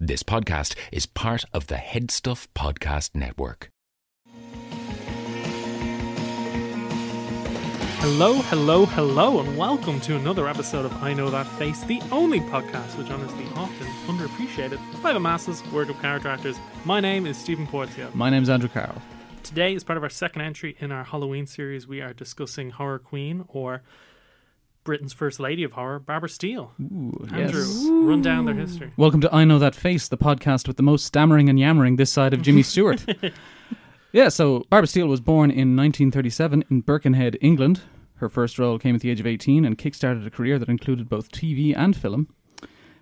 This podcast is part of the Head Stuff Podcast Network. Hello, hello, hello, and welcome to another episode of I Know That Face, the only podcast which honors the often underappreciated by the masses work of character actors. My name is Stephen Porzio. My name is Andrew Carroll. Today, as part of our second entry in our Halloween series, we are discussing Horror Queen, or Britain's First Lady of Horror, Barbara Steele. Ooh, Andrew, yes. run down their history. Welcome to I Know That Face, the podcast with the most stammering and yammering this side of Jimmy Stewart. yeah, so Barbara Steele was born in 1937 in Birkenhead, England. Her first role came at the age of 18 and kickstarted a career that included both TV and film.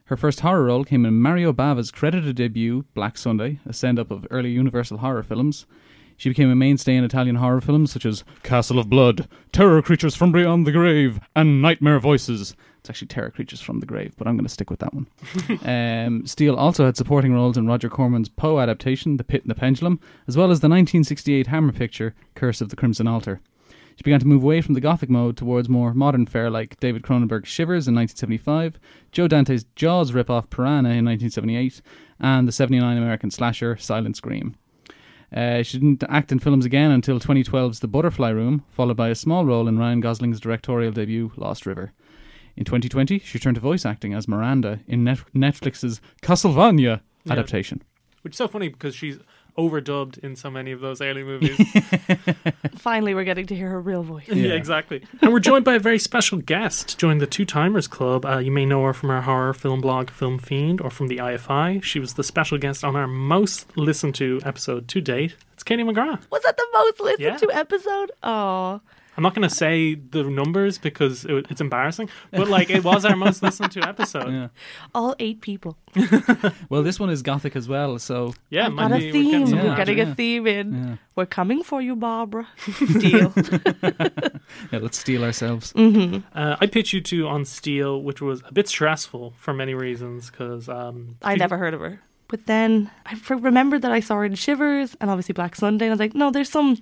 Her first horror role came in Mario Bava's credited debut, Black Sunday, a send up of early Universal horror films. She became a mainstay in Italian horror films such as Castle of Blood, Terror Creatures from Beyond the Grave, and Nightmare Voices. It's actually Terror Creatures from the Grave, but I'm going to stick with that one. um, Steele also had supporting roles in Roger Corman's Poe adaptation, The Pit and the Pendulum, as well as the 1968 Hammer picture, Curse of the Crimson Altar. She began to move away from the Gothic mode towards more modern fare like David Cronenberg's Shivers in 1975, Joe Dante's Jaws ripoff Piranha in 1978, and the 79 American slasher Silent Scream. Uh, she didn't act in films again until 2012's The Butterfly Room, followed by a small role in Ryan Gosling's directorial debut, Lost River. In 2020, she turned to voice acting as Miranda in Net- Netflix's Castlevania Yeah. adaptation. Which is so funny because she's overdubbed in so many of those early movies. Finally, we're getting to hear her real voice. Yeah, exactly. And we're joined by a very special guest. Joined the Two Timers Club. Uh, you may know her from our horror film blog, Film Fiend, or from the IFI. She was the special guest on our most listened to episode to date. It's Katie McGrath. Was that the most listened Yeah. to episode? Oh, I'm not going to say the numbers because it, it's embarrassing, but like it was our most listened to episode. Yeah, Yeah. all eight people. Well, this one is Gothic as well, so it I've got a be, we're theme. getting Yeah. We're getting yeah. a theme in. yeah, We're coming for you, Barbara. Steele. yeah let's steal ourselves. hmm Uh, I pitched you two on Steel, which was a bit stressful for many reasons because um, I never heard of her. But then I f- remembered that I saw her in Shivers and obviously Black Sunday. And I was like, no, there's some,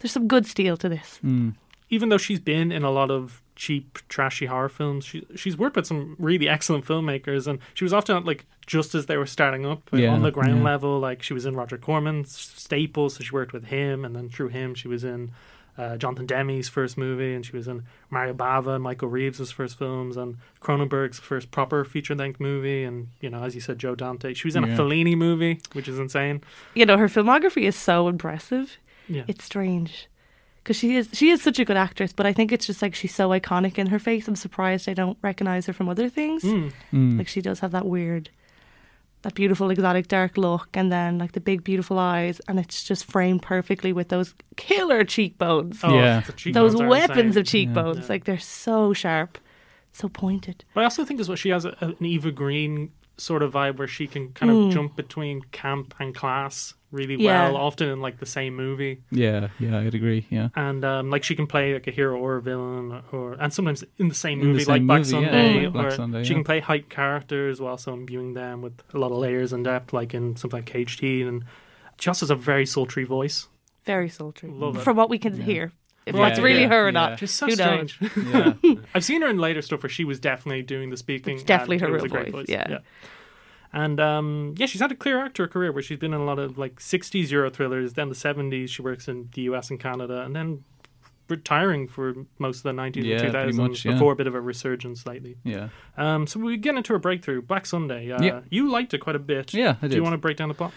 there's some good Steele to this. Mm. Even though she's been in a lot of cheap, trashy horror films, she she's worked with some really excellent filmmakers, and she was often like just as they were starting up uh, Yeah, on the ground yeah. level. Like she was in Roger Corman's Staples, so she worked with him, and then through him she was in. Uh, Jonathan Demme's first movie, and she was in Mario Bava, Michael Reeves' first films, and Cronenberg's first proper feature-length movie, and you know, as you said, Joe Dante. She was in a Fellini movie, which is insane. You know, her filmography is so impressive. Yeah, It's strange. Because she is she is such a good actress, but I think it's just like she's so iconic in her face. I'm surprised I don't recognize her from other things. Mm. Mm. Like she does have that weird, that beautiful exotic dark look, and then like the big beautiful eyes, and it's just framed perfectly with those killer cheekbones, Oh, Yeah. cheekbones those weapons insane. of cheekbones. Yeah. Like they're so sharp, so pointed. But I also think as well she has a, an Eva Green sort of vibe where she can kind of Mm. jump between camp and class really Yeah. well, often in like the same movie. Yeah, yeah, I'd agree. Yeah, And um, like she can play like a hero or a villain, or and sometimes in the same In the movie, same like Black movie, yeah. Sunday, Mm. Black or Sunday, she yeah. can play hype characters while also imbuing them with a lot of layers and depth, like in something like Caged Heat. And she also has a very sultry voice. Very sultry, Love it. from what we can Yeah. hear. If Yeah, that's really yeah, her or yeah. not, She's so who strange. yeah. I've seen her in later stuff where she was definitely doing the speaking. It's definitely her it real a great voice, yeah. And um, yeah, she's had a clear actor career where she's been in a lot of like 60s Euro thrillers. Then the 70s, she works in the US and Canada, and then retiring for most of the 90s Yeah, and 2000s much, yeah. before a bit of a resurgence lately. yeah. Um, so we get into her breakthrough, Black Sunday. Uh, Yeah. You liked it quite a bit. Yeah, I Do you want to break down the plot?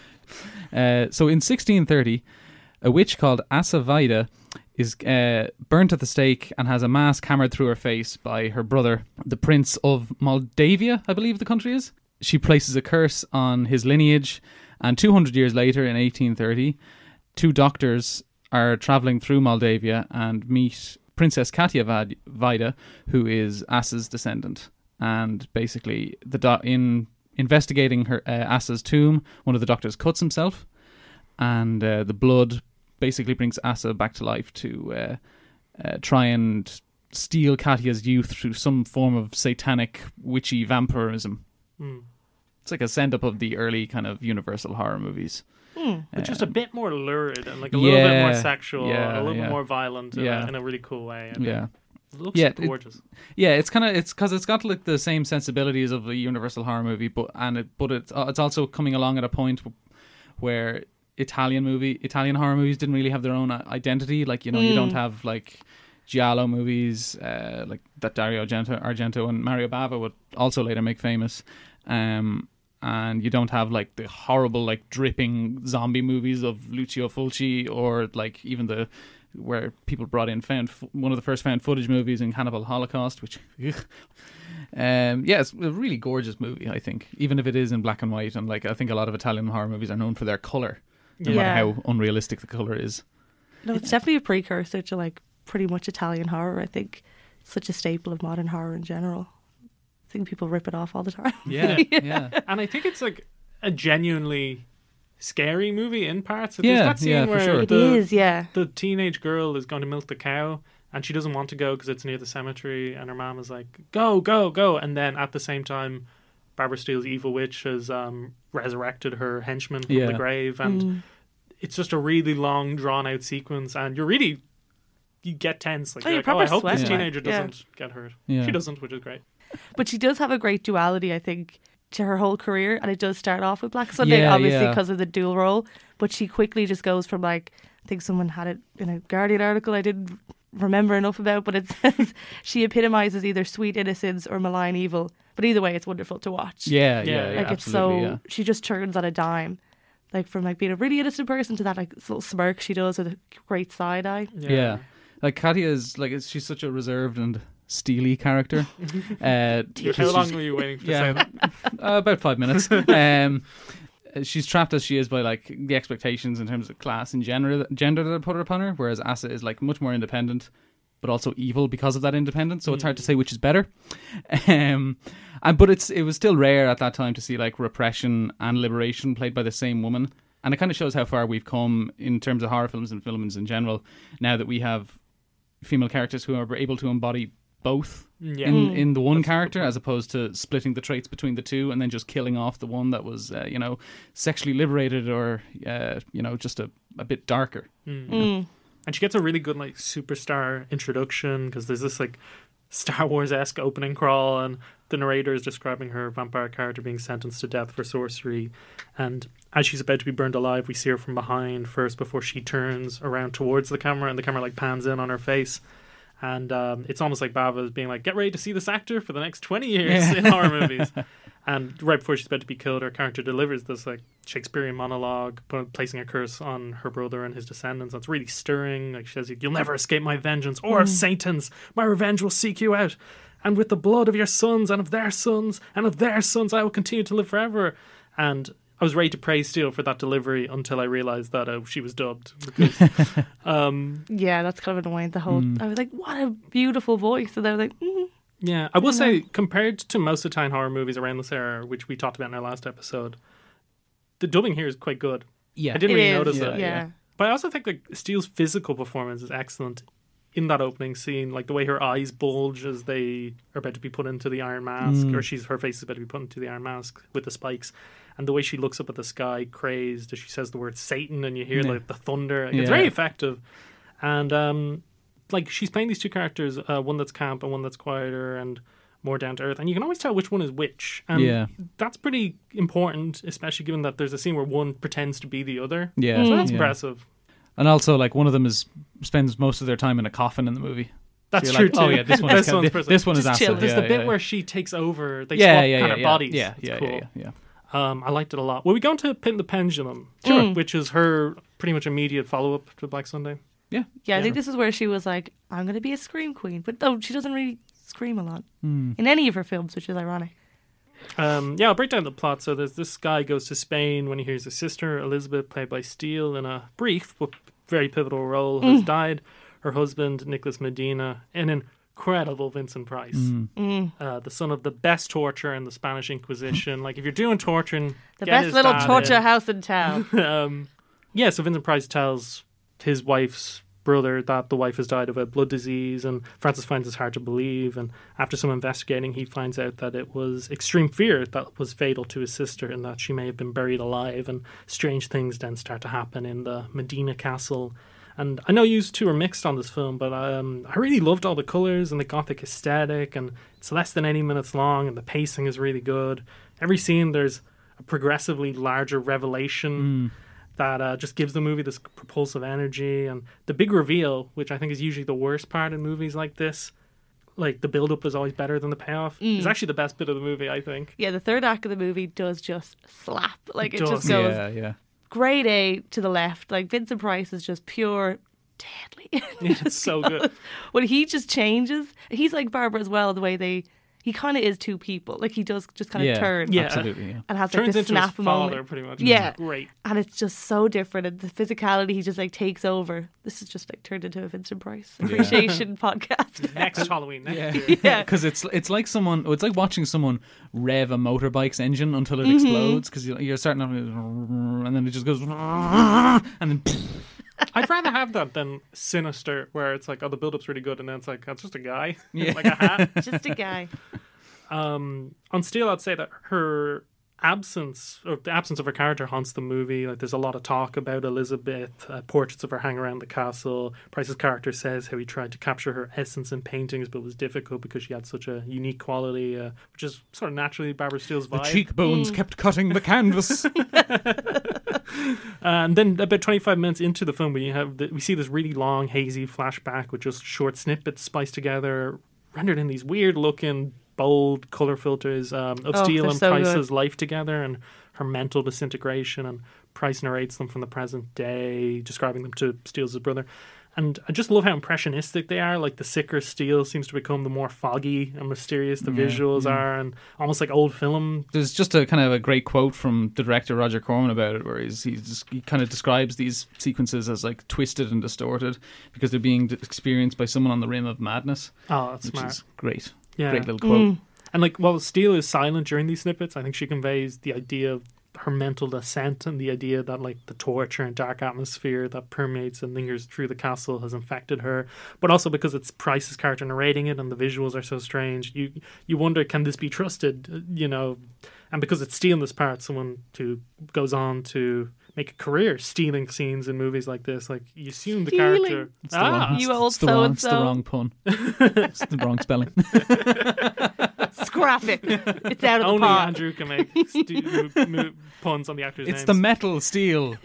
Uh, so in 1630, a witch called Asa Vajda is uh, burnt at the stake and has a mask hammered through her face by her brother, the Prince of Moldavia, I believe the country is. She places a curse on his lineage, and 200 years later, in 1830, two doctors are traveling through Moldavia and meet Princess Katia Vajda, who is Asa's descendant. And basically, the do- in investigating her uh, Asa's tomb, one of the doctors cuts himself, and uh, the blood basically brings Asa back to life to uh, uh, try and steal Katia's youth through some form of satanic witchy vampirism. Hmm. It's like a send up of the early kind of Universal horror movies. Hmm. But just a Um, bit more lurid and like a little bit more sexual, yeah, a little yeah. bit more violent in, a, in a really cool way. I. Yeah. It looks Yeah, it- gorgeous. Yeah, it's kind of it's because it's got like the same sensibilities of a Universal horror movie, but and it but it's uh, it's also coming along at a point where Italian movie Italian horror movies didn't really have their own uh, identity. Like you know, you don't have like giallo movies uh, like that Dario Argento, Argento and Mario Bava would also later make famous. Um, and you don't have like the horrible like dripping zombie movies of Lucio Fulci or like even the where people brought in found one of the first found footage movies in Cannibal Holocaust, which um yeah, it's a really gorgeous movie. I think even if it is in black and white, and like I think a lot of Italian horror movies are known for their color, no Yeah. matter how unrealistic the color is. No, it's definitely a precursor to like pretty much Italian horror. I think it's such a staple of modern horror in general. I think people rip it off all the time. Yeah, yeah, And I think it's like a genuinely scary movie in parts. There's Yeah, that scene yeah, for where sure. It the, is, yeah. the teenage girl is going to milk the cow and she doesn't want to go because it's near the cemetery and her mom is like go go go and then at the same time barbara steele's evil witch has um, resurrected her henchman from Yeah. the grave and Mm. it's just a really long drawn out sequence and you're really you get tense like, Oh, you're you're like, oh i proper hope this teenager Yeah. doesn't get hurt Yeah. she doesn't which is great But she does have a great duality, I think, to her whole career. And it does start off with Black Sunday, Yeah, obviously, yeah. because of the dual role. But she quickly just goes from like, I think someone had it in a Guardian article I didn't remember enough about, but it says she epitomizes either sweet innocence or malign evil. But either way, it's wonderful to watch. yeah, Yeah, yeah. yeah like it's so yeah. she just turns on a dime. Like from like being a really innocent person to that like little smirk she does with a great side eye. Yeah. Like Katia is like she's such a reserved and steely character. uh, how long were you waiting for to Yeah. say that uh, about five minutes. Um, she's trapped as she is by like the expectations in terms of class and gender gender that are put upon her, whereas Asa is like much more independent, but also evil because of that independence. So it's hard to say which is better. Um, and but it's it was still rare at that time to see like repression and liberation played by the same woman. And it kind of shows how far we've come in terms of horror films and films in general. Now that we have female characters who are able to embody both yeah in, in the one character as opposed to splitting the traits between the two and then just killing off the one that was uh, you know sexually liberated or uh, you know just a, a bit darker Mm. and she gets a really good like superstar introduction because there's this like Star Wars esque opening crawl, and the narrator is describing her vampire character being sentenced to death for sorcery. And as she's about to be burned alive, we see her from behind first before she turns around towards the camera, and the camera like pans in on her face. And um, it's almost like Bava is being like, "Get ready to see this actor for the next twenty years Yeah. in horror movies." And right before she's about to be killed, her character delivers this like Shakespearean monologue, placing a curse on her brother and his descendants. That's really stirring. Like she says, "You'll never escape my vengeance, or of Satan's. My revenge will seek you out, and with the blood of your sons and of their sons and of their sons, I will continue to live forever." And I was ready to praise Steele for that delivery until I realized that uh, she was dubbed. Because, um, Yeah, that's kind of annoying. The whole Mm. I was like, what a beautiful voice, and I was like, mm, Yeah, I will say, compared to most of Italian horror movies around this era, which we talked about in our last episode, the dubbing here is quite good. yeah I didn't it really is, notice Yeah, it. yeah. But I also think like Steele's physical performance is excellent in that opening scene, like the way her eyes bulge as they are about to be put into the iron mask, Mm. or she's her face is about to be put into the iron mask with the spikes, and the way she looks up at the sky, crazed as she says the word Satan, and you hear Yeah. like the thunder. Like, Yeah. It's very effective, and um, like she's playing these two characters, uh, one that's camp and one that's quieter and more down to earth, and you can always tell which one is which. And Yeah. that's pretty important, especially given that there's a scene where one pretends to be the other. yeah So that's yeah. impressive. and also like one of them is spends most of their time in a coffin in the movie That's So true like, too. oh yeah this one is This kind one's person- this one is Just chill. There's yeah, the bit where she takes over. They yeah, swap yeah, kind of yeah. bodies. Yeah, It's yeah, cool. yeah, yeah, Um, I liked it a lot. Well, we go into Pin the Pendulum, Sure. which is her pretty much immediate follow up to Black Sunday. yeah. yeah, I Yeah. think this is where she was like, I'm going to be a scream queen, but though she doesn't really scream a lot Hmm. in any of her films, which is ironic. Um, yeah, I'll break down the plot. So there's this guy goes to Spain when he hears his sister Elizabeth, played by Steele, in a brief but very pivotal role, has died. Her husband Nicholas Medina, and an incredible Vincent Price, Mm. uh, the son of the best torturer in the Spanish Inquisition. like if you're doing torturing, The get best his little dad torture in. house in town. um, yeah, so Vincent Price tells his wife's brother that the wife has died of a blood disease, and Francis finds this hard to believe. And after some investigating, he finds out that it was extreme fear that was fatal to his sister, and that she may have been buried alive. And strange things then start to happen in the Medina castle. And I know you two are mixed on this film, but um, I really loved all the colors and the gothic aesthetic, and it's less than 80 minutes long, and the pacing is really good. Every scene, there's a progressively larger revelation that uh, just gives the movie this propulsive energy, and the big reveal, which I think is usually the worst part in movies like this. Like the build up is always better than the payoff. Is actually the best bit of the movie, I think. Yeah, the third act of the movie does just slap. Like it, It just goes yeah, yeah. Grade A to the left. Like Vincent Price is just pure deadly. Yeah, it's so good. when he just changes, he's like Barbara as well. The way they, he kind of is two people. Like he does just kind of Yeah. turn. Yeah. Absolutely, yeah. And has like Turns this into his snap father, moment. pretty much. Yeah. great. And it's just so different. And the physicality, he just like takes over. This is just like turned into a Vincent Price appreciation podcast. Next Halloween, next Yeah, year. Yeah. Because it's it's like someone it's like watching someone rev a motorbike's engine until it Mm-hmm. explodes because you're starting off with- and then it just goes and then I'd rather have that than Sinister, where it's like, oh, the build-up's really good, and then it's like, that's just a guy, Yeah. like a hat. just a guy. Um, on Steele, I'd say that her absence, or the absence of her character, haunts the movie. Like, there's a lot of talk about Elizabeth. Uh, portraits of her hang around the castle. Price's character says how he tried to capture her essence in paintings, but was difficult because she had such a unique quality, uh, which is sort of naturally Barbara Steele's vibe. the vibe. cheekbones kept cutting the canvas. And then about 25 minutes into the film, we have the, we see this really long, hazy flashback with just short snippets spliced together, rendered in these weird looking, bold color filters um, of Oh, Steele and so good. Price's life together and her mental disintegration. And Price narrates them from the present day, describing them to Steele's brother. And I just love how impressionistic they are. Like the sicker Steele seems to become the more foggy and mysterious the Yeah, visuals yeah. are, and almost like old film There's just a kind of a great quote from the director Roger Corman about it, where he's, he's he kind of describes these sequences as like twisted and distorted because they're being experienced by someone on the rim of madness, Oh, that's which smart. is great. Yeah. Great little quote. Mm. And like while Steele is silent during these snippets, I think she conveys the idea of her mental descent and the idea that like the torture and dark atmosphere that permeates and lingers through the castle has infected her. But also because it's Price's character narrating it and the visuals are so strange, you you wonder can this be trusted? You know, and because it's Steele in this part, someone who goes on to make a career stealing scenes in movies like this, like you assume the Stealing? character. It's the ah, wrong, You old it's the wrong, it's the so-and-so. wrong pun. it's the wrong spelling. Scrap it. It's out of the only pot. Andrew can make stu- mo- mo- puns on the actors' It's names. the metal steel,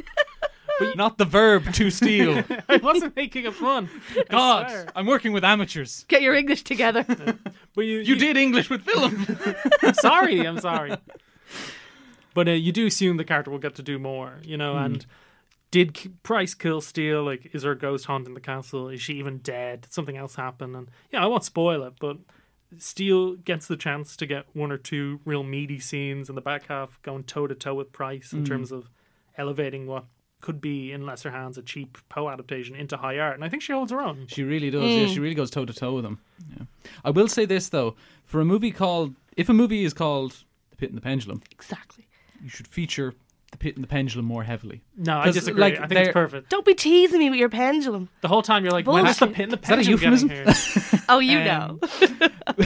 not the verb to steal. I wasn't making a fun. I God, swear. I'm working with amateurs. Get your English together. But you, You did English with film. I'm sorry. I'm sorry. But uh, you do assume the character will get to do more, you know. Hmm. And did K- Price kill Steele? Like, is there a ghost haunting the castle? Is she even dead? Did something else happen? And yeah, I won't spoil it, but Steele gets the chance to get one or two real meaty scenes in the back half, going toe to toe with Price in hmm. terms of elevating what could be in lesser hands a cheap Poe adaptation into high art. And I think she holds her own. She really does. Yeah, hmm. she really goes toe to toe with him. Yeah. I will say this though: for a movie called, if a movie is called The Pit and the Pendulum, exactly. You should feature The Pit and the Pendulum more heavily. No, I 'Cause, disagree. like, I think it's perfect. Don't be teasing me with your pendulum. The whole time you're like, when is the Bullshit. pin the Is that a pendulum euphemism? getting here? Oh, you Um, know.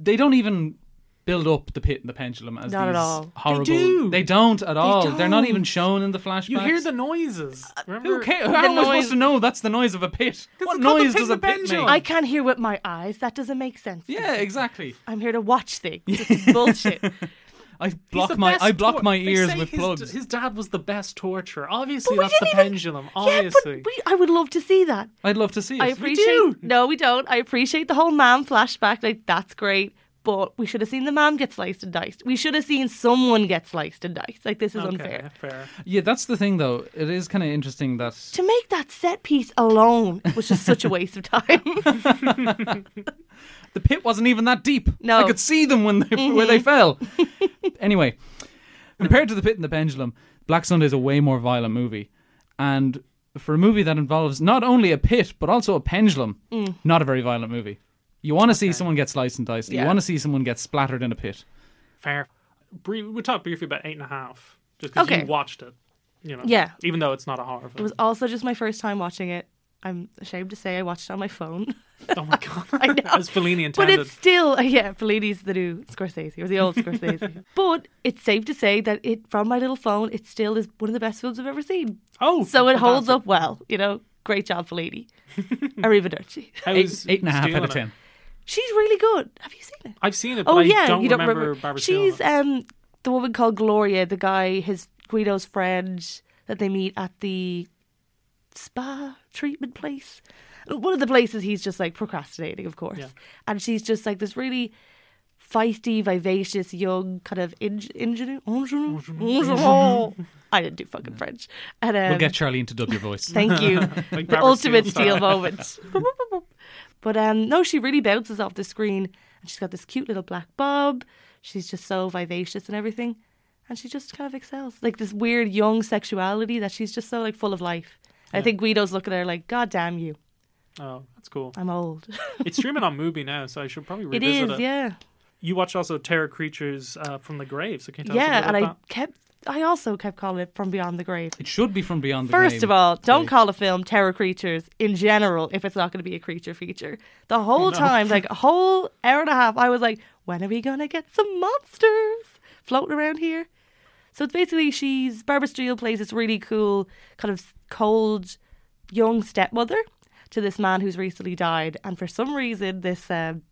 They don't even build up the Pit and the Pendulum as Not at all. horrible. do. They don't at all. They're not don't. even shown in the flashbacks. You hear the noises. Remember? Who cares? The How am I supposed to know that's the noise of a pit? What it's the noise Pit does a the pit Pendulum. make? I can't hear with my eyes. That doesn't make sense. Yeah, exactly. I'm here to watch things. This is bullshit. I block my I block tor- my ears with his, plugs. His dad was the best torturer. Obviously, But that's the even- pendulum. yeah, Obviously. but we, I would love to see that. I'd love to see it. I appreciate. No, we don't. I appreciate the whole man flashback. Like that's great, but we should have seen the mom get sliced and diced. We should have seen someone get sliced and diced. Like this is okay, unfair. fair. Yeah, that's the thing though. It is kind of interesting that To make that set piece alone was just such a waste of time. the pit wasn't even that deep. No. I could see them when they, where they mm-hmm. fell. anyway, compared to the pit and the pendulum, Black Sunday is a way more violent movie, and for a movie that involves not only a pit but also a pendulum, mm. not a very violent movie. You want to see someone get sliced and diced. You want to see someone get splattered in a pit. Fair. Brie, we talked briefly about eight and a half, just because Okay. you watched it. You know, Yeah. Even though it's not a horror film. it was also just my first time watching it. I'm ashamed to say I watched it on my phone. Oh my god! I know. As Fellini intended, But intended. it's still, yeah, Fellini's the new Scorsese, or the old Scorsese. but it's safe to say that it, from my little phone, it still is one of the best films I've ever seen. Oh, So it holds up well, you know. Great job, Fellini. Arrivederci. How's Eight and a half out of it? She's really good. Have you seen it? I've seen it, but Oh I yeah, don't, you don't remember, remember. Barbara She's um the woman called Gloria, the guy, his Guido's friend that they meet at the spa treatment place. One of the places he's just like procrastinating, of course. Yeah. And she's just like this really feisty, vivacious, young kind of ing- ingenue. I didn't do fucking French. And um, We'll get Charline to dub your voice. Thank you. Like the ultimate Steele steal moment. but um, no, she really bounces off the screen, and she's got this cute little black bob. She's just so vivacious and everything, and she just kind of excels. Like this weird young sexuality that she's just so like full of life. I think Guido's looking at her like, "God damn you, Oh, that's cool. I'm old." it's streaming on Mubi now, so I should probably it revisit is, yeah, You watched also Terror Creatures uh, from the Grave, so can you tell us a yeah. And I kept, I also kept calling it "From Beyond the Grave." It should be from Beyond the First Grave. of all, don't call a film terror creatures in general if it's not going to be a creature feature. The whole No. time, like a whole hour and a half, I was like, when are we going to get some monsters floating around here? So it's basically she's Barbara Steele plays this really cool, kind of cold, young stepmother to this man who's recently died, and for some reason, this um,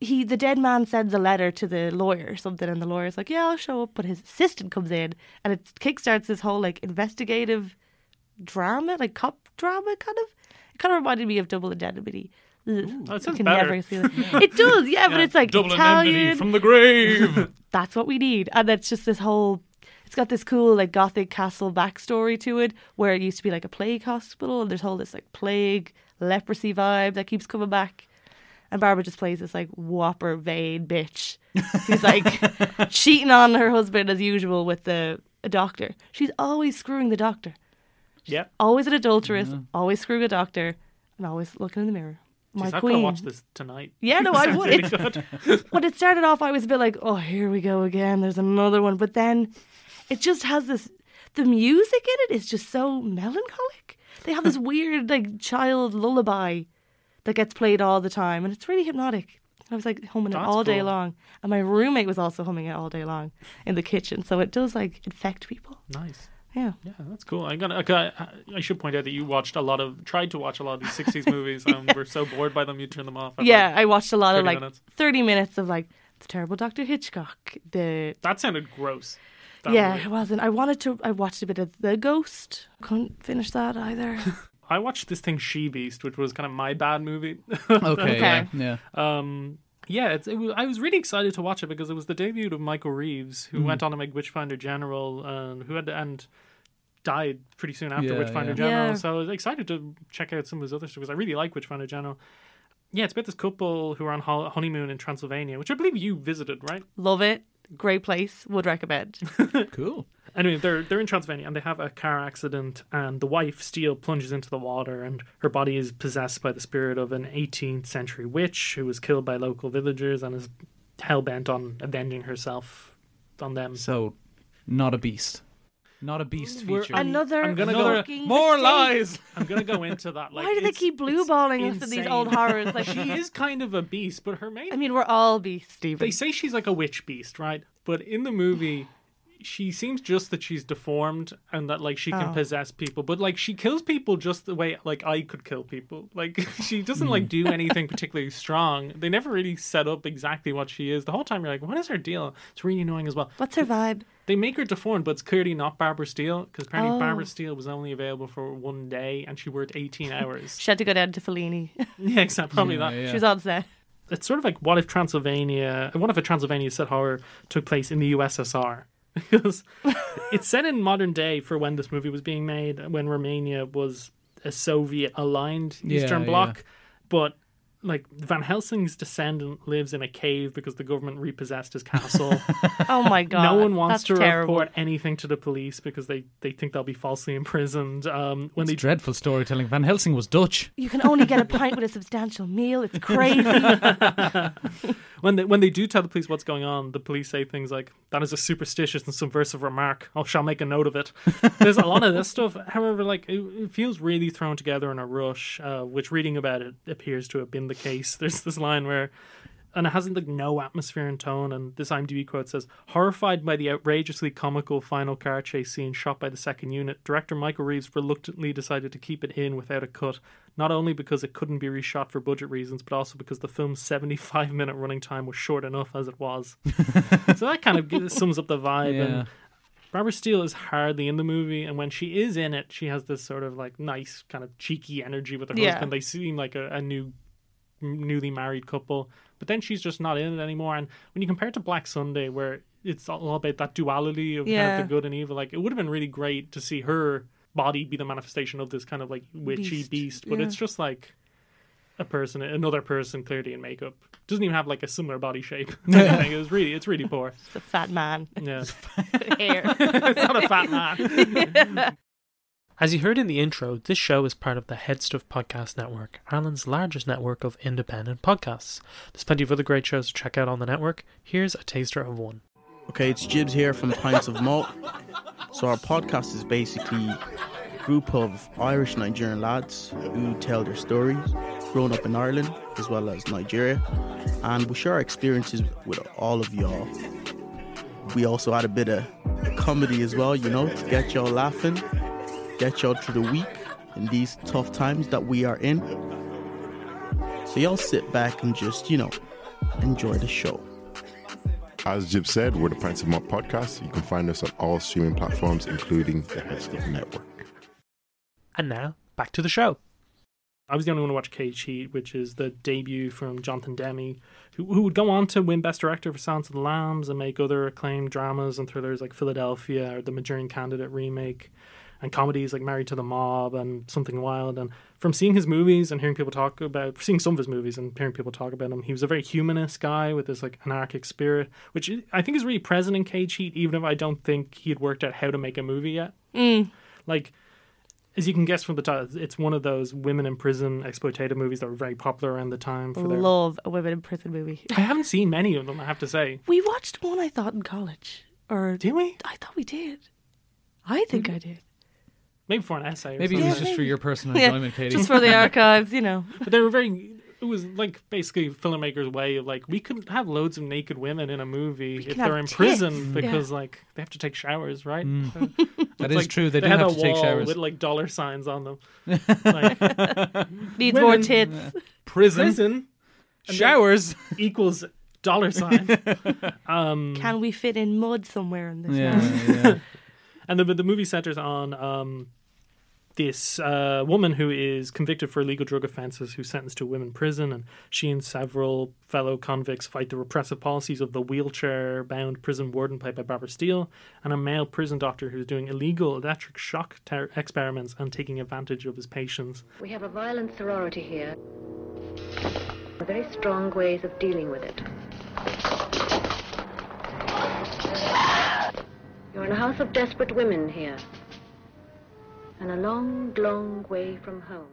he the dead man sends a letter to the lawyer or something, and the lawyer's like, "Yeah, I'll show up," but his assistant comes in, and it kickstarts this whole like investigative drama, like cop drama, kind of. It kind of reminded me of Double Indemnity. Ugh, that sounds better. never see it. it does, yeah, but it's like Double Italian. indemnity from the grave. That's what we need, and it's just this whole. It's got this cool like gothic castle backstory to it, where it used to be like a plague hospital, and there's all this like plague leprosy vibe that keeps coming back. And Barbara just plays this like whopper vain bitch who's like cheating on her husband as usual with the a doctor. She's always screwing the doctor. Yeah. Always an adulteress, always screwing a doctor, and always looking in the mirror. My Jeez, queen. gonna watch this tonight. Yeah, no, I would. really good. when it started off, I was a bit like, oh, here we go again. There's another one. But then it just has this, the music in it is just so melancholic. They have this weird, like, child lullaby that gets played all the time. And it's really hypnotic. I was like humming it That's all day cool. long. And my roommate was also humming it all day long in the kitchen. So it does, like, infect people. Nice. Yeah. Yeah, that's cool. I'm gonna. okay, I, I should point out that you watched a lot of, tried to watch a lot of these '60s movies, um, and were so bored by them you turned them off. Yeah, I watched a lot of like minutes. 30 minutes of like the terrible Dr. Hitchcock, the That sounded gross. That yeah, movie. it wasn't. I wanted to. I watched a bit of The Ghost. Couldn't finish that either. I watched this thing She Beast, which was kind of my bad movie. Okay, yeah, Okay. yeah. um, yeah, it's, it was, I was really excited to watch it because it was the debut of Michael Reeves, who went on to make Witchfinder General, and who had and died pretty soon after Yeah, Witchfinder yeah. General. Yeah. So I was excited to check out some of his other stuff because I really like Witchfinder General. Yeah, it's about this couple who are on hol- honeymoon in Transylvania, which I believe you visited, right? Love it. Great place. Would recommend. Cool. Anyway, they're they're in Transylvania and they have a car accident, and the wife Steele plunges into the water, and her body is possessed by the spirit of an 18th century witch who was killed by local villagers and is hell bent on avenging herself on them. So, not a beast. Not a beast We're- feature. Another I'm gonna go- Another- fucking more mistake. lies. I'm gonna go into that. Like, Why do they keep blue balling us in these old horrors? Like she is kind of a beast, but her main I mean, we're all beasts, Stephen. they say she's like a witch beast, right? But in the movie, she seems just that she's deformed and that like she can Oh. possess people. But like she kills people just the way like I could kill people. Like she doesn't like hmm. do anything particularly strong. They never really set up exactly what she is. The whole time you're like, what is her deal? It's really annoying as well. What's her vibe? They make her deformed, but it's clearly not Barbara Steele because apparently Oh. Barbara Steele was only available for one day and she worked 18 hours. She had to go down to Fellini. yeah, exactly. Probably Yeah, that yeah. she was on set. it's sort of like what if Transylvania, what if a Transylvania set horror took place in the USSR? Because it's set in modern day for when this movie was being made, when Romania was a Soviet aligned Eastern yeah. Bloc, but like Van Helsing's descendant lives in a cave because the government repossessed his castle. Oh my god. no one wants That's to terrible. report anything to the police because they, they think they'll be falsely imprisoned. Um, when It's they dreadful storytelling. Van Helsing was Dutch. You can only get a pint with a substantial meal. It's crazy. When they when they do tell the police what's going on, the police say things like, "That is a superstitious and subversive remark. I shall make a note of it." There's a lot of this stuff. However, like it, it feels really thrown together in a rush, uh, which reading about it appears to have been the case. There's this line where and it has like no atmosphere and tone. And this IMDb quote says, "Horrified by the outrageously comical final car chase scene shot by the second unit, director Michael Reeves reluctantly decided to keep it in without a cut. Not only because it couldn't be reshot for budget reasons, but also because the film's 75 minute running time was short enough as it was. so that kind of gives- sums up the vibe. Yeah. And Barbara Steele is hardly in the movie, and when she is in it, she has this sort of like nice, kind of cheeky energy with her Yeah. husband. They seem like a, a new, newly married couple, but then she's just not in it anymore. And when you compare it to Black Sunday, where it's all about that duality of kind of the good and evil, like it would have been really great to see her body be the manifestation of this kind of like witchy Beast, beast, but yeah. it's just like a person, another person, clearly in makeup. Doesn't even have like a similar body shape. it was really, it's really poor. It's a fat man. Yeah, Hair. it's not a fat man. As you heard in the intro, this show is part of the Head Stuff Podcast Network, Ireland's largest network of independent podcasts. There's plenty of other great shows to check out on the network. Here's a taster of one. Okay, it's Jibs here from Pints of Malt. So our podcast is basically a group of Irish Nigerian lads who tell their stories, growing up in Ireland as well as Nigeria, and we share our experiences with all of y'all. We also add a bit of comedy as well, you know, to get y'all laughing, get y'all through the week in these tough times that we are in. So y'all sit back and just, you know, enjoy the show. As Jib said, we're the Pints of Malt podcast. You can find us on all streaming platforms, including the Head Stuff Network. And now, back to the show. I was the only one to watch Caged Heat, which is the debut from Jonathan Demme, who, who would go on to win Best Director for Silence of the Lambs and make other acclaimed dramas and thrillers like Philadelphia or the Manchurian Candidate remake, and comedies like Married to the Mob and Something Wild. And from seeing his movies and hearing people talk about, seeing some of his movies and hearing people talk about him, he was a very humanist guy with this like anarchic spirit, which I think is really present in Caged Heat, even if I don't think he had worked out how to make a movie yet. Mm. Like as you can guess from the title, it's one of those women in prison exploitative movies that were very popular around the time. For their... Love a women in prison movie. I haven't seen many of them, I have to say. We watched one I thought in college. Or Did we? I thought we did. I think I did. Maybe for an essay. Or Maybe it was just for your personal Yeah, enjoyment, Katie. Just for the archives, you know. But they were very. It was like basically filmmakers' way of like we couldn't have loads of naked women in a movie if can they're in tits. prison Yeah. because like they have to take showers, right? Mm. So that it's is like true. They, do had have a to take wall showers. with like dollar signs on them. Like Needs Women- more tits. Prison, prison showers. equals dollar sign. um, Can we fit in mud somewhere in this? Yeah, yeah. And the the movie centers on um, this uh, woman who is convicted for illegal drug offences, who's sentenced to a women prison, and she and several fellow convicts fight the repressive policies of the wheelchair-bound prison warden played by Barbara Steele, and a male prison doctor who's doing illegal electric shock ter- experiments and taking advantage of his patients. We have a violent sorority here. Very strong ways of dealing with it. You're in a house of desperate women here. And a long, long way from home.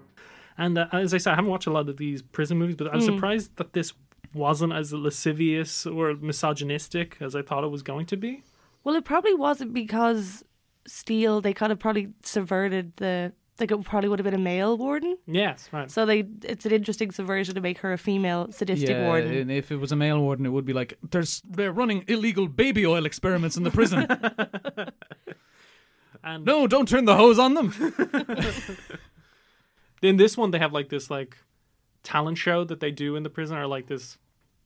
And uh, as I said, I haven't watched a lot of these prison movies, but I was surprised that this wasn't as lascivious or misogynistic as I thought it was going to be. Well, it probably wasn't because Steele, they kind of probably subverted the. Like it probably would have been a male warden, Yes, right. so they it's an interesting subversion to make her a female sadistic yeah, warden. and if it was a male warden, it would be like there's they're running illegal baby oil experiments in the prison. And no, don't turn the hose on them. in this one they have like this like talent show that they do in the prison or like this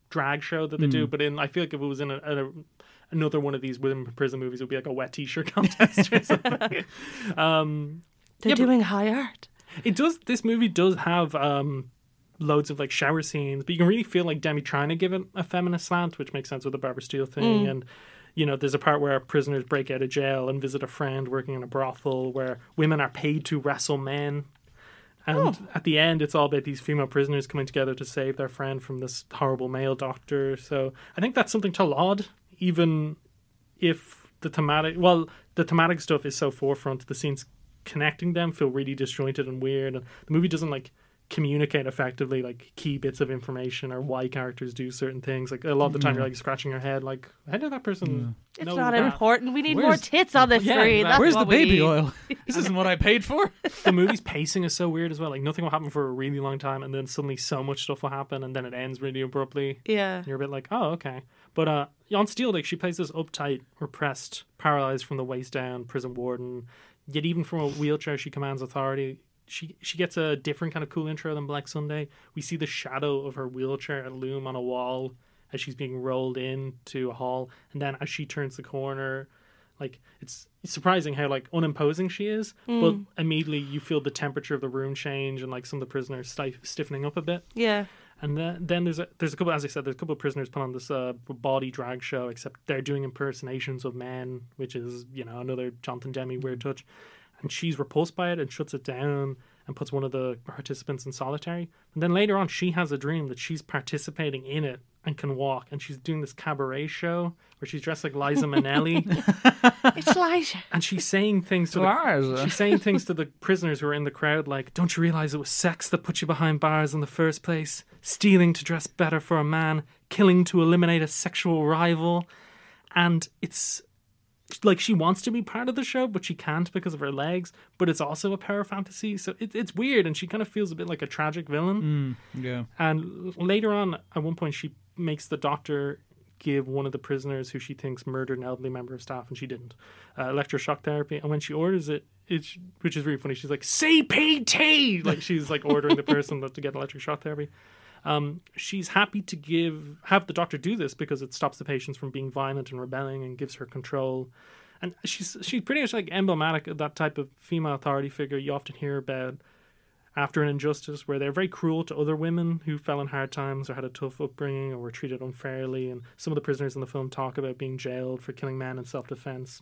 drag show that they do Hmm. but in i feel like if it was in a, a, another one of these women in prison movies it would be like a wet t-shirt contest or something um They're yeah, but- doing high art. it does this movie does have um loads of like shower scenes but you can really feel like Demme trying to give it a feminist slant which makes sense with the barbara steele thing and you know there's a part where prisoners break out of jail and visit a friend working in a brothel where women are paid to wrestle men. And oh. at the end it's all about these female prisoners coming together to save their friend from this horrible male doctor. So i think that's something to laud even if the thematic well the thematic stuff is so forefront the scenes connecting them feel really disjointed and weird. And the movie doesn't like communicate effectively like key bits of information or why characters do certain things. Like a lot of the time, you're like scratching your head, like how did that person? It's know not that? important. We need more Where's- tits on the Yeah, screen. exactly. That's Where's the what we baby need. oil? this isn't what I paid for. the movie's pacing is so weird as well. Like nothing will happen for a really long time, and then suddenly so much stuff will happen, and then it ends really abruptly. Yeah. You're a bit like, oh, okay. But uh, on Steele, like she plays this uptight, repressed, paralyzed from the waist down prison warden. Yet even from a wheelchair, she commands authority. She she gets a different kind of cool intro than Black Sunday. We see the shadow of her wheelchair loom on a wall as she's being rolled into a hall, and then as she turns the corner, like it's, it's surprising how like unimposing she is, but immediately you feel the temperature of the room change and like some of the prisoners stif- stiffening up a bit. Yeah. And then, then there's a there's a couple, as I said, there's a couple of prisoners put on this uh, body drag show, except they're doing impersonations of men, which is you know another Jonathan Demme weird touch. And she's repulsed by it and shuts it down and puts one of the participants in solitary. And then later on, she has a dream that she's participating in it and can walk, and she's doing this cabaret show where she's dressed like Liza Minnelli, It's Elijah. and she's saying things to the she's saying things to the prisoners who are in the crowd like, "Don't you realize it was sex that put you behind bars in the first place? Stealing to dress better for a man, killing to eliminate a sexual rival." And it's like she wants to be part of the show, but she can't because of her legs. But it's also a power fantasy, so it, it's weird, and she kind of feels a bit like a tragic villain. Yeah. And later on, at one point, she makes the doctor give one of the prisoners who she thinks murdered an elderly member of staff, and she didn't, uh, electroshock therapy. And when she orders it, it's, which is really funny, she's like, CPT! Like, she's like ordering the person to get electric shock therapy. Um, she's happy to give have the doctor do this because it stops the patients from being violent and rebelling and gives her control. And she's she's pretty much like emblematic of that type of female authority figure you often hear about after an injustice where they're very cruel to other women who fell in hard times or had a tough upbringing or were treated unfairly. And some of the prisoners in the film talk about being jailed for killing men in self defense.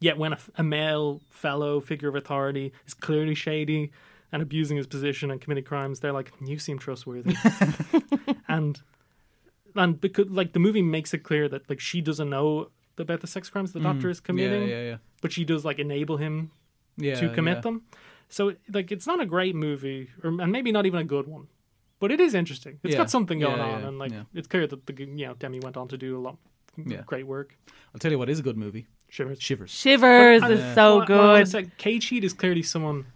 Yet when a, a male fellow figure of authority is clearly shady and abusing his position and committing crimes, they're like, "You seem trustworthy," and and because like the movie makes it clear that like she doesn't know about the sex crimes the doctor is committing, Mm. Yeah, yeah, yeah. but she does like enable him Yeah, to commit yeah. them. So like it's not a great movie, or and maybe not even a good one, but it is interesting. It's Yeah. got something going Yeah, on, yeah, and like yeah. it's clear that the you know Demme went on to do a lot Yeah. great work. I'll tell you what is a good movie. Shivers. Shivers. Shivers But, is uh, so what- what I wanna good. say, Caged Heat is clearly someone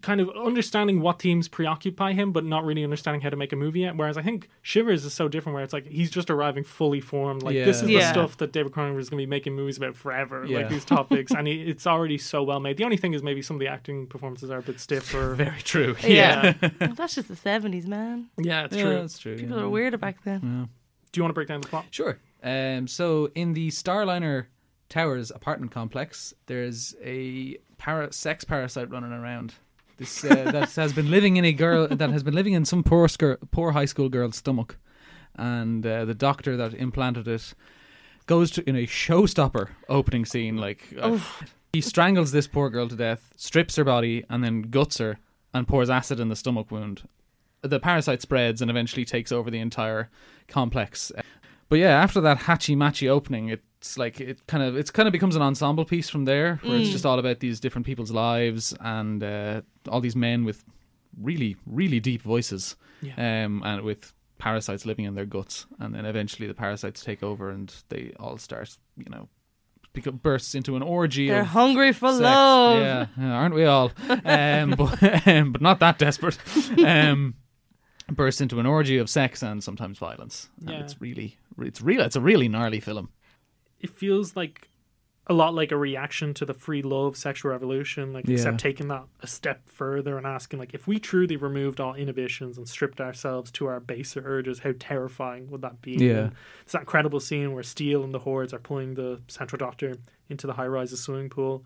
kind of understanding what themes preoccupy him, but not really understanding how to make a movie yet. Whereas I think Shivers is so different, where it's like he's just arriving fully formed. Like this is Yeah. the stuff that David Cronenberg is going to be making movies about forever. Yeah. Like these topics, and he, it's already so well made. The only thing is maybe some of the acting performances are a bit stiff. Or Very true. Yeah. Well, that's just the 70s, man. yeah, it's Yeah, true. that's true. People yeah. are weirder back then. Do you want to break down the plot? Sure. Um, so in the Starliner Towers apartment complex, there's a para- sex parasite running around. This uh, that has been living in a girl that has been living in some poor skir- poor high school girl's stomach, and uh, the doctor that implanted it goes to in a showstopper opening scene. Like uh, he strangles this poor girl to death, strips her body, and then guts her and pours acid in the stomach wound. The parasite spreads and eventually takes over the entire complex. But yeah, after that hatchy matchy opening, it's like it kind of it's kind of becomes an ensemble piece from there, where it's just all about these different people's lives and uh, all these men with really really deep voices, Yeah. um, and with parasites living in their guts, and then eventually the parasites take over and they all start, you know, become bursts into an orgy. They're hungry for sex. love. Yeah, aren't we all? Um, but, um, but not that desperate. Um, burst into an orgy of sex and sometimes violence. And Yeah. it's really, it's real. It's a really gnarly film. It feels like a lot like a reaction to the free love sexual revolution, like Yeah. except taking that a step further and asking like if we truly removed all inhibitions and stripped ourselves to our baser urges, how terrifying would that be? Yeah. And it's that incredible scene where Steele and the hordes are pulling the central doctor into the high rises swimming pool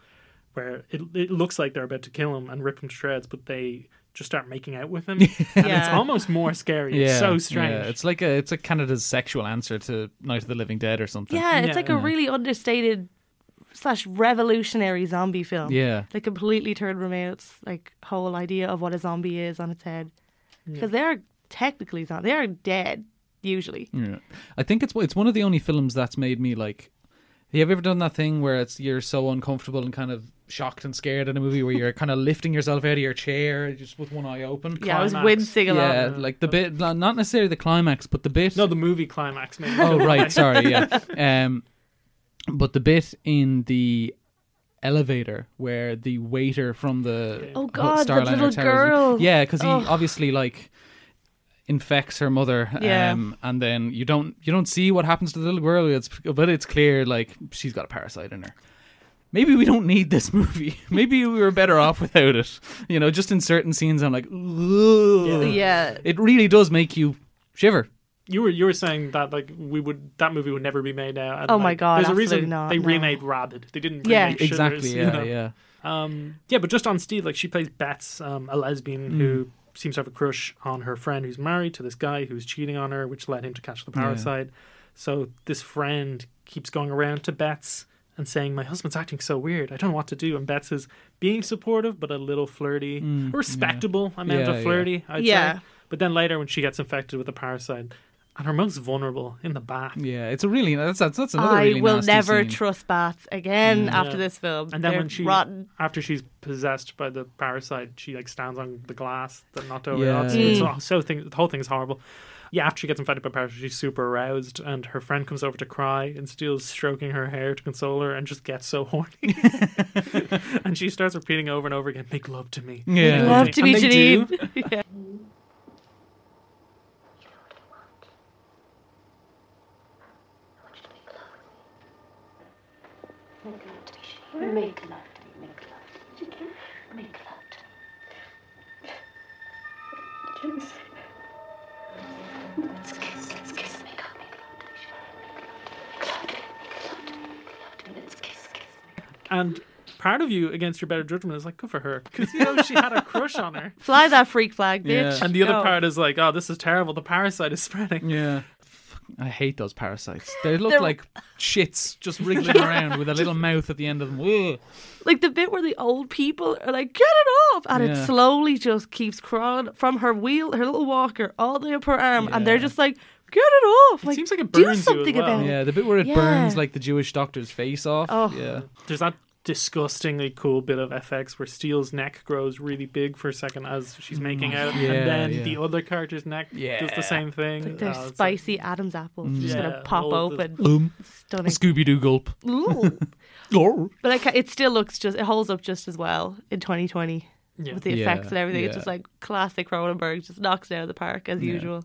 where it it looks like they're about to kill him and rip him to shreds, but they just start making out with him. and it's almost more scary. It's so strange. Yeah, it's like a it's like Canada's sexual answer to Night of the Living Dead or something. Yeah, it's Yeah. like a really understated slash revolutionary zombie film. Yeah. Like completely turned Romero's like whole idea of what a zombie is on its head. Because they're technically zombies. They are dead, usually. Yeah. I think it's it's one of the only films that's made me like. Have you ever done that thing where it's you're so uncomfortable and kind of shocked and scared in a movie where you're kind of lifting yourself out of your chair just with one eye open. Yeah, I was wincing a lot. Yeah, like the bit, not necessarily the climax, but the bit. No, the movie climax. Maybe. oh right, sorry, yeah. Um, but the bit in the elevator where the waiter from the Oh Ho- God, the Starliner little tells- girl. yeah, because he Oh. obviously like infects her mother, Yeah. um, and then you don't you don't see what happens to the little girl. It's but it's clear like she's got a parasite in her. Maybe we don't need this movie. Maybe we were better off without it. You know, just in certain scenes, I'm like, Ugh. Yeah. it really does make you shiver. You were you were saying that like we would that movie would never be made now. And, Oh my like, God, There's a reason not, they no. remade Rabid. They didn't Yeah. remake Shivers, Exactly. you Yeah. know? Yeah. Um, yeah, but just on Steele, like she plays Betts, um, a lesbian Mm. who seems to have a crush on her friend who's married to this guy who's cheating on her, which led him to catch the Yeah. parasite. So this friend keeps going around to Betts and saying, "My husband's acting so weird. I don't know what to do." And Betts is being supportive but a little flirty, Mm, respectable amount Yeah, of yeah. flirty. I'd Yeah. say. But then later, when she gets infected with the parasite, and her most vulnerable in the bath. Yeah, it's a really that's that's, that's another I really will nasty never scene. trust bats again Mm. after this film. And then They're when she rotten. after she's possessed by the parasite, she like stands on the glass that knocked over. Yeah. It's, it's Mm. all- so thing, the whole thing is horrible. Yeah, after she gets infected by parasite, she's super aroused, and her friend comes over to cry, and Steele's stroking her hair to console her, and just gets so horny. and she starts repeating over and over again, "Make love to me." Yeah. Make Love to And me, they do. Janine. yeah. Make love to me, Make love to me. Make love to me. Make love to me. And part of you, against your better judgment, is like, "Good for her," because you know she had a crush on her. Fly that freak flag, bitch. Yeah. And the other Go. part is like, "Oh, this is terrible. The parasite is spreading." Yeah. I hate those parasites. They look They're- like shits just wriggling around with a little mouth at the end of them. Ugh. like the bit where the old people are like, "Get it off," and Yeah. it slowly just keeps crawling from her wheel, her little walker, all the way up her arm, and they're Yeah. just like, "Get it off!" It like, seems like it do burns you as something well. about it. Yeah, the bit where it Yeah. burns like the Jewish doctor's face off. Oh. Yeah. There's that disgustingly cool bit of FX where Steele's neck grows really big for a second as she's making out, Yeah, and then yeah. the other character's neck does Yeah. the same thing. Like they're Oh, it's spicy Adam's apples, just gonna pop all the- open. Um, Stunning. Scooby Doo gulp. Ooh. But I ca- it still looks just it holds up just as well in 2020 Yeah. with the Yeah, effects and everything. It's just like classic Cronenberg, just knocks it out of the park as Yeah. usual,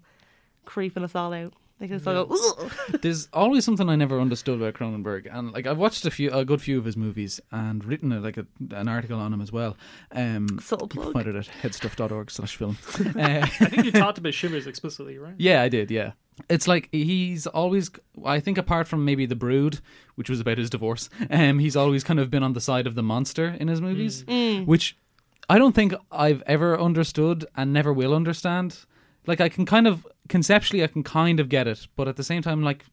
creeping us all out. Like it's all go, There's always something I never understood about Cronenberg, and like I've watched a few, a good few of his movies, and written a, like a, an article on him as well. Um, Subtle you can plug. find it at headstuff.org/film. Uh, I think you talked about Shivers explicitly, right? Yeah, I did. Yeah, it's like he's always. I think apart from maybe The Brood, which was about his divorce, um, he's always kind of been on the side of the monster in his movies, Mm. which I don't think I've ever understood and never will understand. Like I can kind of conceptually, I can kind of get it, but at the same time, like,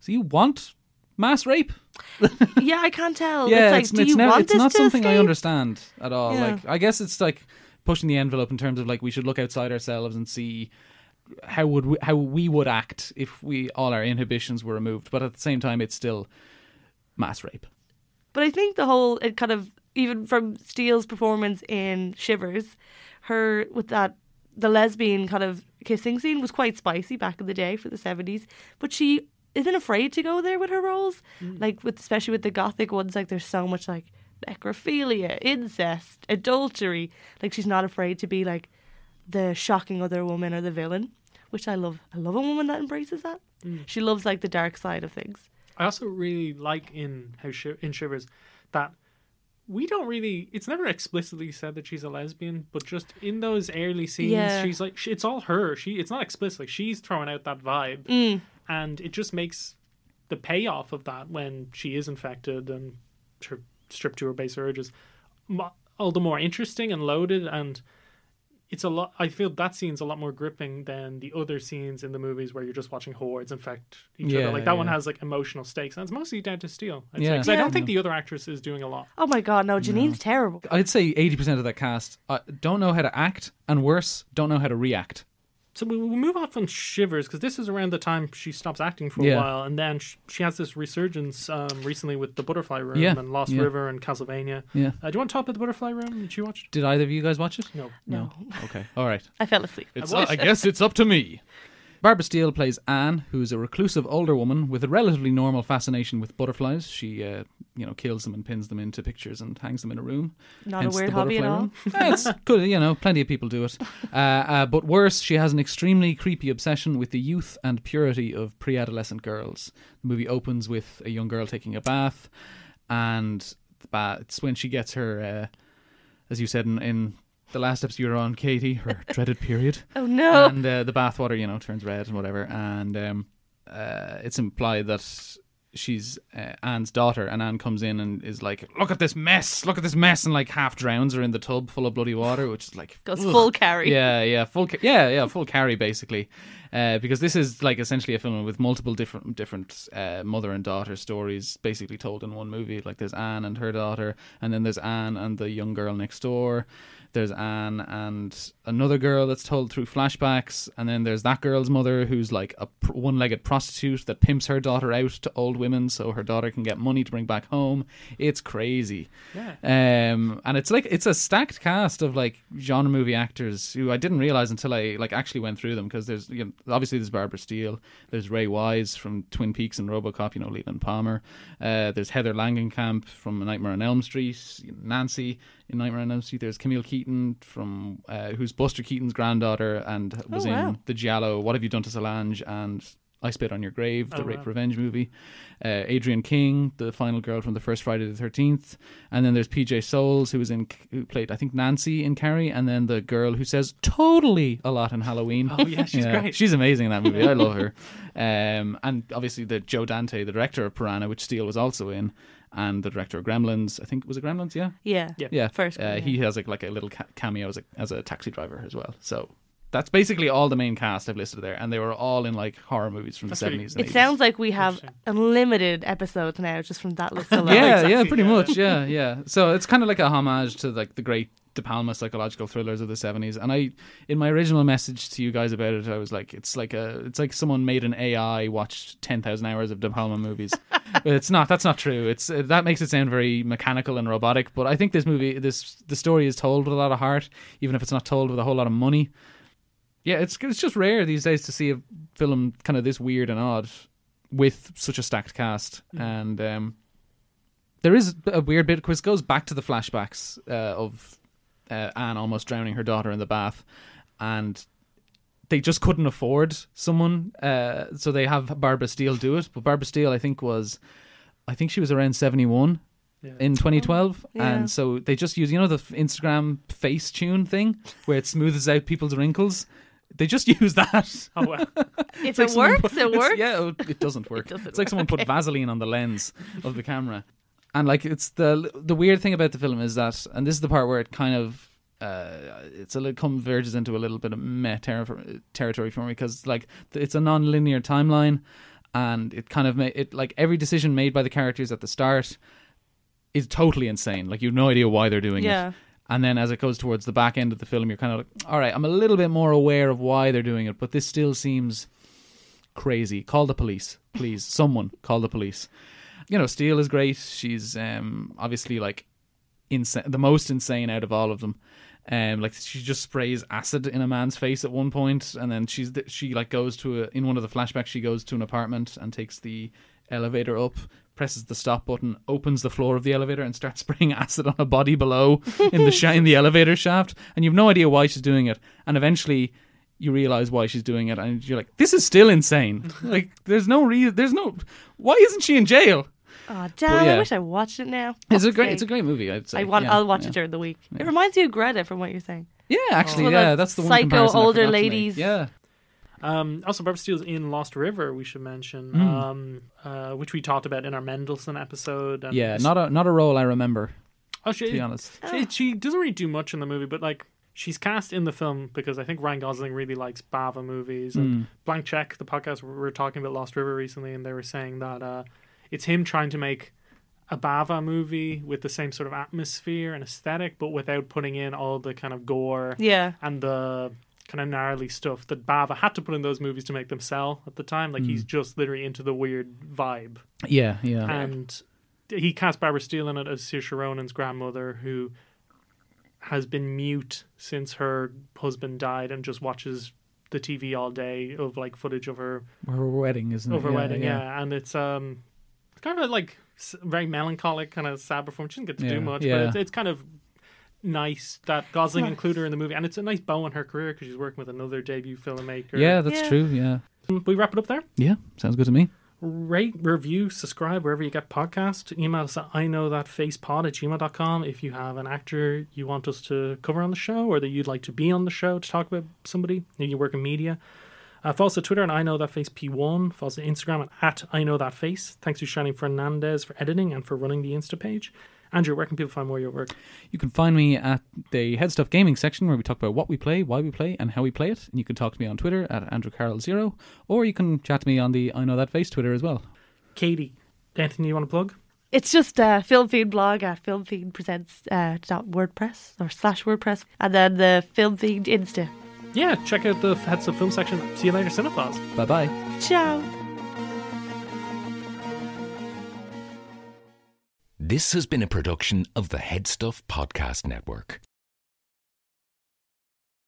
so you want mass rape? yeah, I can't tell. yeah, it's like, it's, do it's you never, want it's this not something I understand at all. Yeah. Like, I guess it's like pushing the envelope in terms of like we should look outside ourselves and see how would we, how we would act if we all our inhibitions were removed. But at the same time, it's still mass rape. But I think the whole it kind of even from Steele's performance in Shivers, her with that the lesbian kind of kissing scene was quite spicy back in the day for the seventies. But she isn't afraid to go there with her roles, mm. like with especially with the gothic ones. Like there's so much like necrophilia, incest, adultery. Like she's not afraid to be like the shocking other woman or the villain, which I love. I love a woman that embraces that. Mm. She loves like the dark side of things. I also really like in how Shi in Shivers that we don't really. It's never explicitly said that she's a lesbian, but just in those early scenes, Yeah. she's like she, it's all her. She it's not explicit. Like she's throwing out that vibe, Mm. and it just makes the payoff of that when she is infected and her stripped to her base urges all the more interesting and loaded and it's a lot i feel that scene's a lot more gripping than the other scenes in the movies where you're just watching hordes infect each Yeah, other like that one has like emotional stakes and it's mostly down to Steele I'd say, Yeah. 'cause i don't think the other actress is doing a lot Oh my god, no, Janine's terrible. I'd say eighty percent of that cast uh, don't know how to act, and worse, don't know how to react. So we, we'll move off on Shivers because this is around the time she stops acting for Yeah. a while, and then she, she has this resurgence um, recently with the Butterfly Room Yeah, and Lost yeah. River and Castlevania. Yeah. Uh, do you want to talk about the Butterfly Room? Did you watch? Did either of you guys watch it? No. No. Okay. All right. I fell asleep. It's, watched I guess it's up to me. Barbara Steele plays Anne, who's a reclusive older woman with a relatively normal fascination with butterflies. She, uh, you know, kills them and pins them into pictures and hangs them in a room. Not Hence a weird hobby at all. it's good, you know, plenty of people do it. Uh, uh, but worse, she has an extremely creepy obsession with the youth and purity of pre-adolescent girls. The movie opens with a young girl taking a bath, and the bath, it's when she gets her, uh, as you said in, in the last steps you were on, Katie, her dreaded period Oh no! and uh, the bathwater, you know, turns red and whatever. And um, uh, it's implied that she's uh, Anne's daughter, and Anne comes in and is like, "Look at this mess! Look at this mess!" and like half drowns her in the tub full of bloody water, which is like Goes ugh. full carry. Yeah, yeah, full, ca- yeah, yeah, full carry basically, uh, because this is like essentially a film with multiple different different uh, mother and daughter stories, basically told in one movie. Like there's Anne and her daughter, and then there's Anne and the young girl next door. There's Anne and another girl that's told through flashbacks, and then there's that girl's mother who's like a one-legged prostitute that pimps her daughter out to old women so her daughter can get money to bring back home. It's crazy. Yeah. Um, and it's like it's a stacked cast of like genre movie actors who I didn't realize until I like actually went through them because there's you know, obviously there's Barbara Steele, there's Ray Wise from Twin Peaks and RoboCop, you know Leland Palmer, uh, there's Heather Langenkamp from A Nightmare on Elm Street, Nancy in Nightmare on Elm Street. There's Camille Keaton from uh, who's Buster Keaton's granddaughter and was Oh, wow. in the Giallo. What have you done to Solange and I Spit on Your Grave, the Oh, rape wow. revenge movie. Uh, Adrienne King, the final girl from the first Friday the Thirteenth, and then there's PJ Soles, who was in who played I think Nancy in Carrie, and then the girl who says totally a lot in Halloween. Oh yeah, she's Yeah, great. She's amazing in that movie. I love her. Um, and obviously the Joe Dante, the director of Piranha, which Steele was also in, and the director of Gremlins. I think it was it Gremlins? Yeah, Yeah. Yeah. yeah. First uh, yeah. he has like like a little cameo as a as a taxi driver as well. So. That's basically all the main cast I've listed there, and they were all in like horror movies from That's the seventies. and It 80s. sounds like we have unlimited episodes now just from that list alone. yeah, yeah, pretty yeah. much, yeah, yeah. So it's kind of like a homage to like the great De Palma psychological thrillers of the seventies. And I, in my original message to you guys about it, I was like, it's like a, it's like someone made an AI watched ten thousand hours of De Palma movies. but it's not. That's not true. It's uh, that makes it sound very mechanical and robotic. But I think this movie, this the story is told with a lot of heart, even if it's not told with a whole lot of money. Yeah, it's it's just rare these days to see a film kind of this weird and odd with such a stacked cast and. um there is a weird bit because it goes back to the flashbacks uh, of uh, Anne almost drowning her daughter in the bath, and they just couldn't afford someone, uh, so they have Barbara Steele do it. But Barbara Steele, I think, was, I think she was around seventy one Yeah. in 2012, yeah. and so they just use you know the Instagram face tune thing where it smooths out people's wrinkles. They just use that. Oh wow. If like it works, put- it works. Yeah, it doesn't work. doesn't it's like someone work, put Vaseline on the lens of the camera. And like it's the the weird thing about the film is that, and this is the part where it kind of uh, it's a little converges into a little bit of meh terri- territory for me because like it's a non-linear timeline, and it kind of ma- it like every decision made by the characters at the start is totally insane. Like you have no idea why they're doing it. Yeah. And then as it goes towards the back end of the film, you're kind of like, all right, I'm a little bit more aware of why they're doing it, but this still seems crazy. Call the police, please. Someone call the police. You know, Steele is great. She's um, obviously like insane, the most insane out of all of them. Um, like she just sprays acid in a man's face at one point, and then she's she like goes to a, in one of the flashbacks. She goes to an apartment and takes the elevator up, presses the stop button, opens the floor of the elevator, and starts spraying acid on a body below in the sh- in the elevator shaft. And you've no idea why she's doing it. And eventually, you realize why she's doing it, and you're like, this is still insane. like, there's no reason. There's no. Why isn't she in jail? Oh damn! yeah. I wish I watched it now. It's a great. sake. It's a great movie. I'd say. I want. Yeah, I'll watch yeah. it during the week. Yeah. It reminds me of Greta from what you're saying. Yeah, actually, Well, yeah, that's the one psycho older forgot to make. ladies. Yeah, Um, also, Barbara Steele's in Lost River. We should mention, Mm. um, uh, which we talked about in our Mendelsohn episode. And yeah, not a not a role I remember. Oh, To be honest, she, she doesn't really do much in the movie, but like she's cast in the film because I think Ryan Gosling really likes Bava movies. And Mm. Blank Check, the podcast we were talking about Lost River recently, and they were saying that uh, it's him trying to make a Bava movie with the same sort of atmosphere and aesthetic, but without putting in all the kind of gore Yeah. and the kind of gnarly stuff that Bava had to put in those movies to make them sell at the time. Like he's just literally into the weird vibe, Yeah, yeah. and he cast Barbara Steele in it as Saoirse Ronan's grandmother, who has been mute since her husband died and just watches the TV all day of like footage of her her wedding, isn't it? of her yeah, wedding. Yeah. and it's um, it's kind of like very melancholic, kind of sad performance. She didn't get to Yeah, do much, yeah. but it's, it's kind of nice that Gosling included her in the movie, and it's a nice bow in her career because she's working with another debut filmmaker. Yeah, that's Yeah. true. Yeah, um, we wrap it up there. yeah. Sounds good to me. Rate, review, subscribe wherever you get podcasts. Email us at I know that facepod at gmail.com if you have an actor you want us to cover on the show or that you'd like to be on the show to talk about somebody. Maybe you work in media. Uh, follow us on Twitter and I know that face P1. Follow us on Instagram at I know that face. Thanks to Charline Fernandez for editing and for running the Insta page. Andrew, where can people find more of your work? You can find me at the Head Stuff Gaming section where we talk about what we play, why we play, and how we play it. And you can talk to me on Twitter at AndrewCarroll0, or you can chat to me on the I Know That Face Twitter as well. Katie, anything you want to plug? It's just a Film Fiend blog at filmfiendpresents uh, dot WordPress or slash WordPress, and then the Film Fiend Insta. Yeah, check out the Heads of Film section. See you later, Cinephiles. Bye bye. Ciao. This has been a production of the Headstuff Podcast Network.